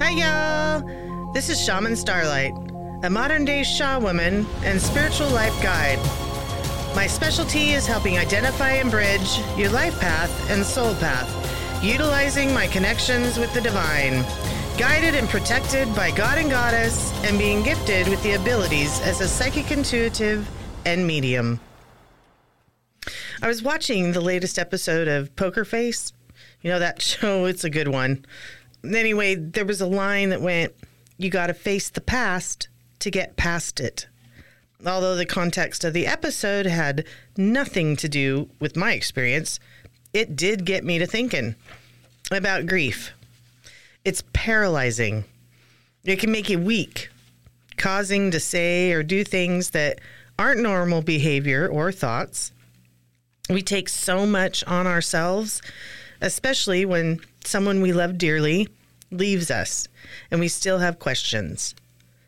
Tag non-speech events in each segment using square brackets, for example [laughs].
Hi, y'all. This is Shaman Starlight, a modern day Shaw woman and spiritual life guide. My specialty is helping identify and bridge your life path and soul path, utilizing my connections with the divine, guided and protected by God and Goddess, and being gifted with the abilities as a psychic intuitive and medium. I was watching the latest episode of Poker Face. You know that [laughs] show, it's a good one. Anyway, there was a line that went, You got to face the past to get past it. Although the context of the episode had nothing to do with my experience, it did get me to thinking about grief. It's paralyzing, it can make you weak, causing to say or do things that aren't normal behavior or thoughts. We take so much on ourselves, especially when someone we love dearly leaves us and we still have questions.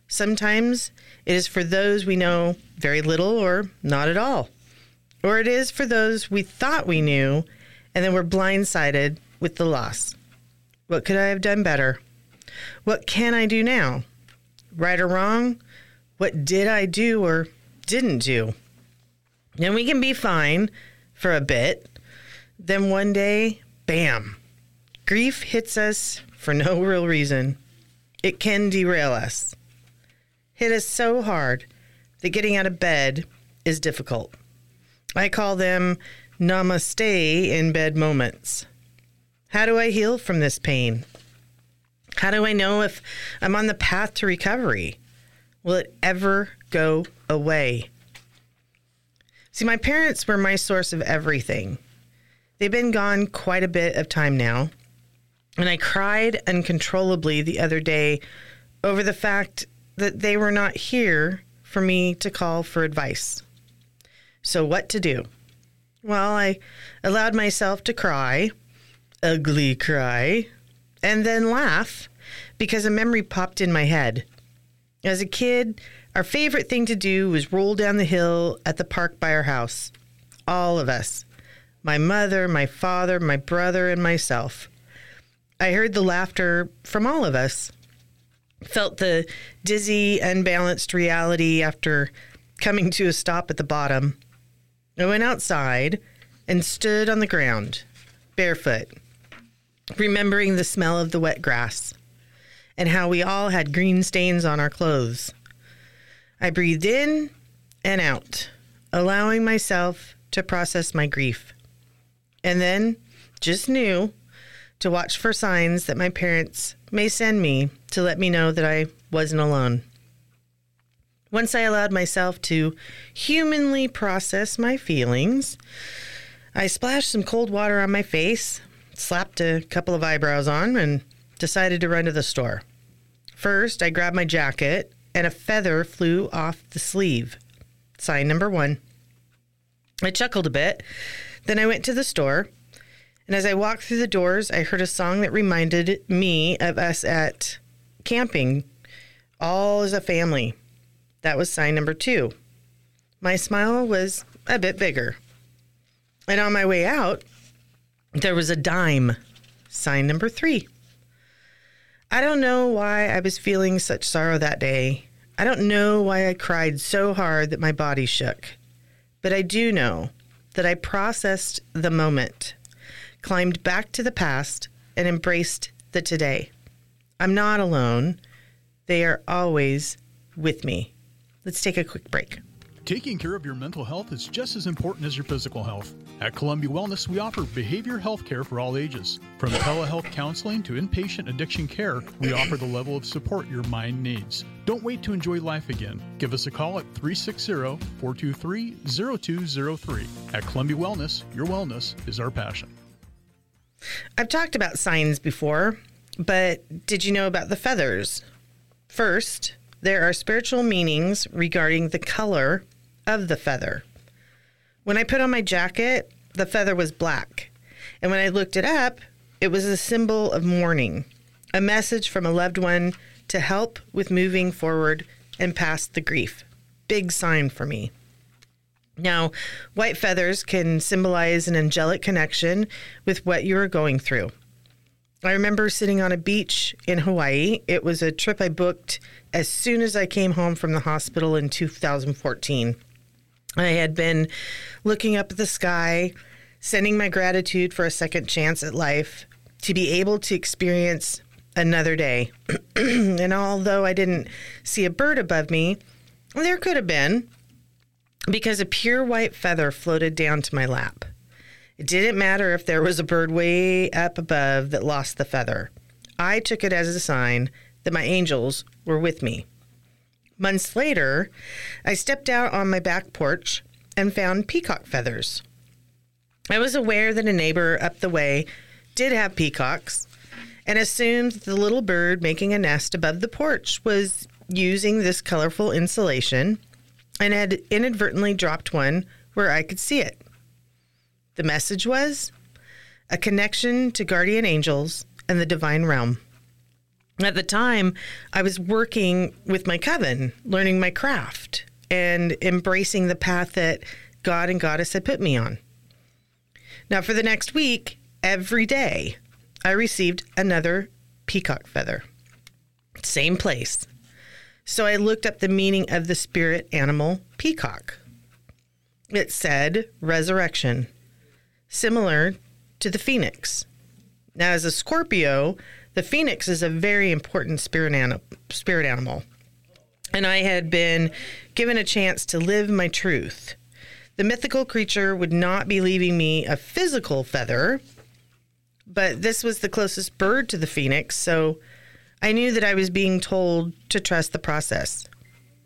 Sometimes it is for those we know very little or not at all. Or it is for those we thought we knew and then we're blindsided with the loss. What could I have done better? What can I do now? Right or wrong? What did I do or didn't do? And we can be fine for a bit. Then one day, bam, grief hits us for no [laughs] real reason. It can derail us. Hit us so hard that getting out of bed is difficult. I call them namaste in bed moments. How do I heal from this pain? How do I know if I'm on the path to recovery? Will it ever go away? See, my parents were my source of everything. They've been gone quite a bit of time now, and I cried uncontrollably the other day over the fact that they were not here for me to call for advice. So, what to do? Well, I allowed myself to cry, ugly cry, and then laugh because a memory popped in my head. As a kid, our favorite thing to do was roll down the hill at the park by our house. All of us my mother, my father, my brother, and myself. I heard the laughter from all of us, felt the dizzy, unbalanced reality after coming to a stop at the bottom. I went outside and stood on the ground, barefoot, remembering the smell of the wet grass and how we all had green stains on our clothes. I breathed in and out, allowing myself to process my grief. And then just knew to watch for signs that my parents may send me to let me know that I wasn't alone. Once I allowed myself to humanly process my feelings, I splashed some cold water on my face, slapped a couple of eyebrows on, and decided to run to the store. First, I grabbed my jacket, and a feather flew off the sleeve. Sign number one. I chuckled a bit then I went to the store, and as I walked through the doors, I heard a song that reminded me of us at camping, all as a family. That was sign number two. My smile was a bit bigger. And on my way out, there was a dime, sign number three. I don't know why I was feeling such sorrow that day. I don't know why I cried so hard that my body shook. But I do know that I processed the moment, climbed back to the past, and embraced the today. I'm not alone. They are always with me. Let's take a quick break. Taking care of your mental health is just as important as your physical health. At Columbia Wellness, we offer behavior health care for all ages. From telehealth counseling to inpatient addiction care, we offer the level of support your mind needs. Don't wait to enjoy life again. Give us a call at 360 423 0203. At Columbia Wellness, your wellness is our passion. I've talked about signs before, but did you know about the feathers? First, there are spiritual meanings regarding the color of the feather. When I put on my jacket, the feather was black. And when I looked it up, it was a symbol of mourning, a message from a loved one to help with moving forward and past the grief. Big sign for me. Now, white feathers can symbolize an angelic connection with what you are going through. I remember sitting on a beach in Hawaii. It was a trip I booked as soon as I came home from the hospital in 2014. I had been looking up at the sky, sending my gratitude for a second chance at life, to be able to experience another day. [clears throat] and although I didn't see a bird above me, there could have been because a pure white feather floated down to my lap. It didn't matter if there was a bird way up above that lost the feather. I took it as a sign that my angels were with me. Months later, I stepped out on my back porch and found peacock feathers. I was aware that a neighbor up the way did have peacocks and assumed the little bird making a nest above the porch was using this colorful insulation and had inadvertently dropped one where I could see it. The message was a connection to guardian angels and the divine realm. At the time, I was working with my coven, learning my craft, and embracing the path that God and Goddess had put me on. Now, for the next week, every day, I received another peacock feather. Same place. So I looked up the meaning of the spirit animal peacock. It said resurrection, similar to the phoenix. Now, as a Scorpio, the phoenix is a very important spirit, anim- spirit animal. And I had been given a chance to live my truth. The mythical creature would not be leaving me a physical feather, but this was the closest bird to the phoenix, so I knew that I was being told to trust the process.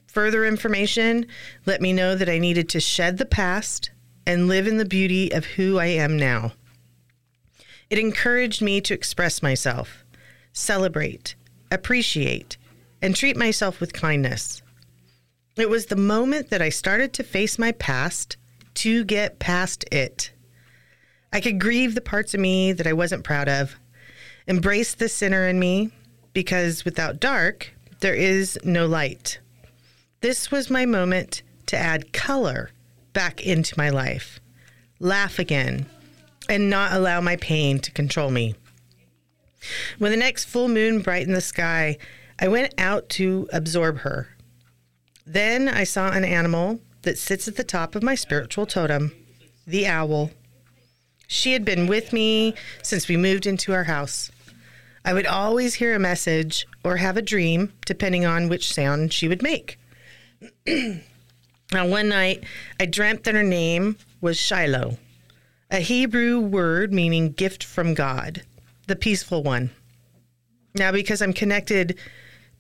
Further information let me know that I needed to shed the past and live in the beauty of who I am now. It encouraged me to express myself, celebrate, appreciate, and treat myself with kindness. It was the moment that I started to face my past to get past it. I could grieve the parts of me that I wasn't proud of, embrace the sinner in me, because without dark, there is no light. This was my moment to add color back into my life, laugh again, and not allow my pain to control me. When the next full moon brightened the sky, I went out to absorb her. Then I saw an animal that sits at the top of my spiritual totem, the owl. She had been with me since we moved into our house. I would always hear a message or have a dream, depending on which sound she would make. [clears throat] Now, one night, I dreamt that her name was Shiloh, a Hebrew word meaning gift from God, the peaceful one. Now, because I'm connected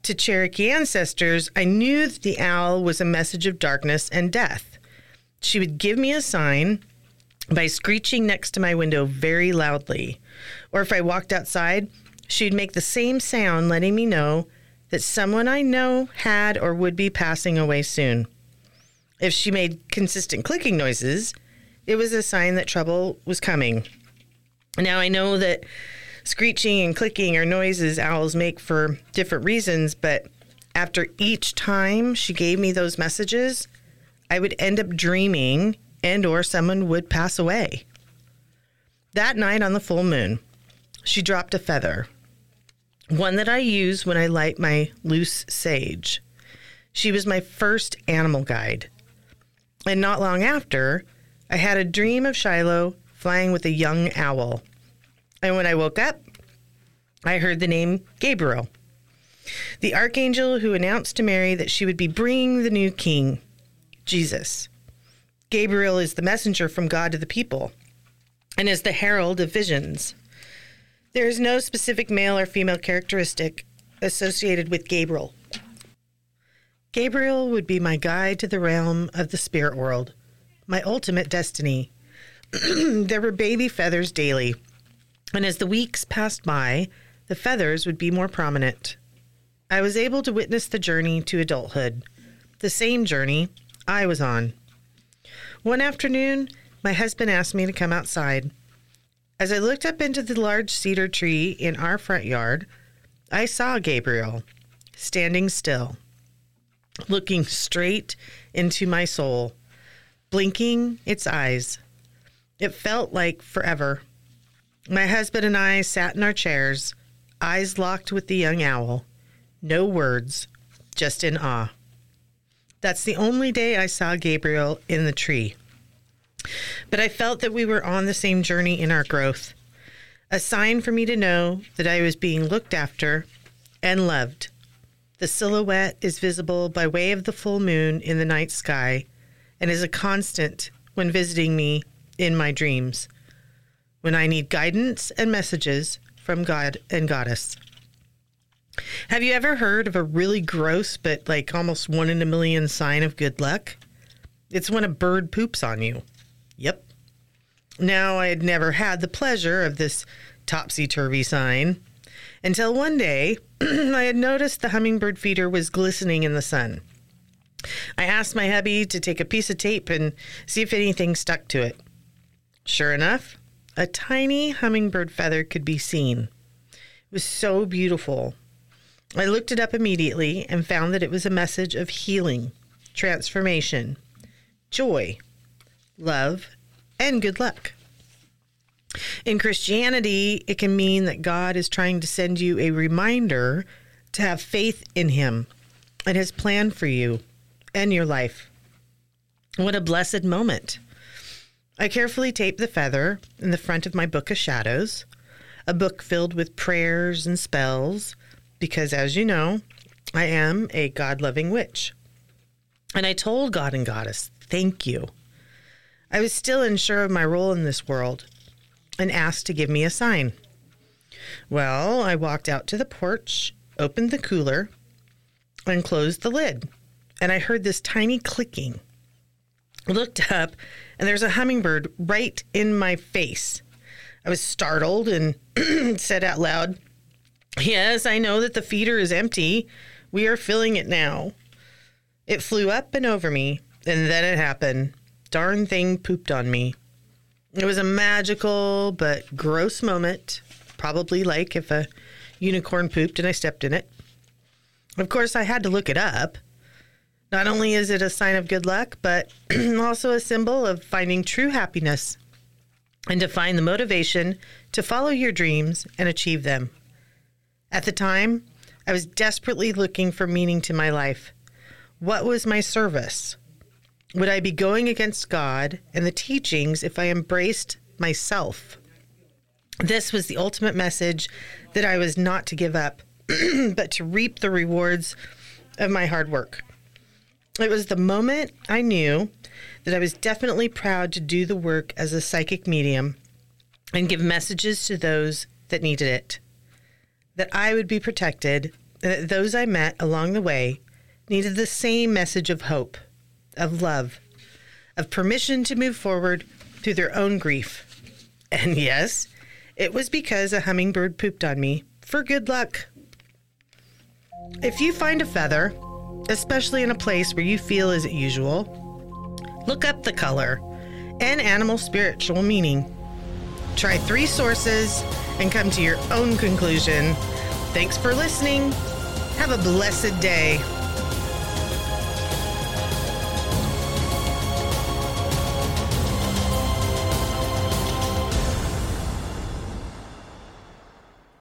to Cherokee ancestors, I knew that the owl was a message of darkness and death. She would give me a sign by screeching next to my window very loudly. Or if I walked outside, she'd make the same sound, letting me know that someone I know had or would be passing away soon. If she made consistent clicking noises, it was a sign that trouble was coming. Now I know that screeching and clicking are noises owls make for different reasons, but after each time she gave me those messages, I would end up dreaming and or someone would pass away. That night on the full moon, she dropped a feather, one that I use when I light my loose sage. She was my first animal guide. And not long after, I had a dream of Shiloh flying with a young owl. And when I woke up, I heard the name Gabriel, the archangel who announced to Mary that she would be bringing the new king, Jesus. Gabriel is the messenger from God to the people and is the herald of visions. There is no specific male or female characteristic associated with Gabriel. Gabriel would be my guide to the realm of the spirit world, my ultimate destiny. [clears throat] there were baby feathers daily, and as the weeks passed by, the feathers would be more prominent. I was able to witness the journey to adulthood, the same journey I was on. One afternoon, my husband asked me to come outside. As I looked up into the large cedar tree in our front yard, I saw Gabriel standing still looking straight into my soul, blinking its eyes. It felt like forever. My husband and I sat in our chairs, eyes locked with the young owl. No words, just in awe. That's the only day I saw Gabriel in the tree. But I felt that we were on the same journey in our growth, a sign for me to know that I was being looked after and loved. The silhouette is visible by way of the full moon in the night sky and is a constant when visiting me in my dreams, when I need guidance and messages from God and Goddess. Have you ever heard of a really gross but like almost one in a million sign of good luck? It's when a bird poops on you. Yep. Now, I had never had the pleasure of this topsy turvy sign until one day [clears throat] I had noticed the hummingbird feeder was glistening in the sun. I asked my hubby to take a piece of tape and see if anything stuck to it. Sure enough, a tiny hummingbird feather could be seen. It was so beautiful. I looked it up immediately and found that it was a message of healing, transformation, joy, love, and good luck. In Christianity, it can mean that God is trying to send you a reminder to have faith in Him and His plan for you and your life. What a blessed moment. I carefully taped the feather in the front of my book of shadows, a book filled with prayers and spells, because as you know, I am a God loving witch. And I told God and Goddess, thank you. I was still unsure of my role in this world and asked to give me a sign. Well, I walked out to the porch, opened the cooler, and closed the lid. And I heard this tiny clicking. looked up, and there's a hummingbird right in my face. I was startled and [clears throat] said out loud, Yes, I know that the feeder is empty. We are filling it now. It flew up and over me, and then it happened. Darn thing pooped on me. It was a magical but gross moment, probably like if a unicorn pooped and I stepped in it. Of course, I had to look it up. Not only is it a sign of good luck, but [clears throat] also a symbol of finding true happiness and to find the motivation to follow your dreams and achieve them. At the time, I was desperately looking for meaning to my life. What was my service? Would I be going against God and the teachings if I embraced myself? This was the ultimate message that I was not to give up, [clears throat] but to reap the rewards of my hard work. It was the moment I knew that I was definitely proud to do the work as a psychic medium and give messages to those that needed it. That I would be protected, and that those I met along the way needed the same message of hope of love, of permission to move forward through their own grief. And yes, it was because a hummingbird pooped on me for good luck. If you find a feather, especially in a place where you feel isn't usual, look up the color and animal spiritual meaning. Try three sources and come to your own conclusion. Thanks for listening. Have a blessed day.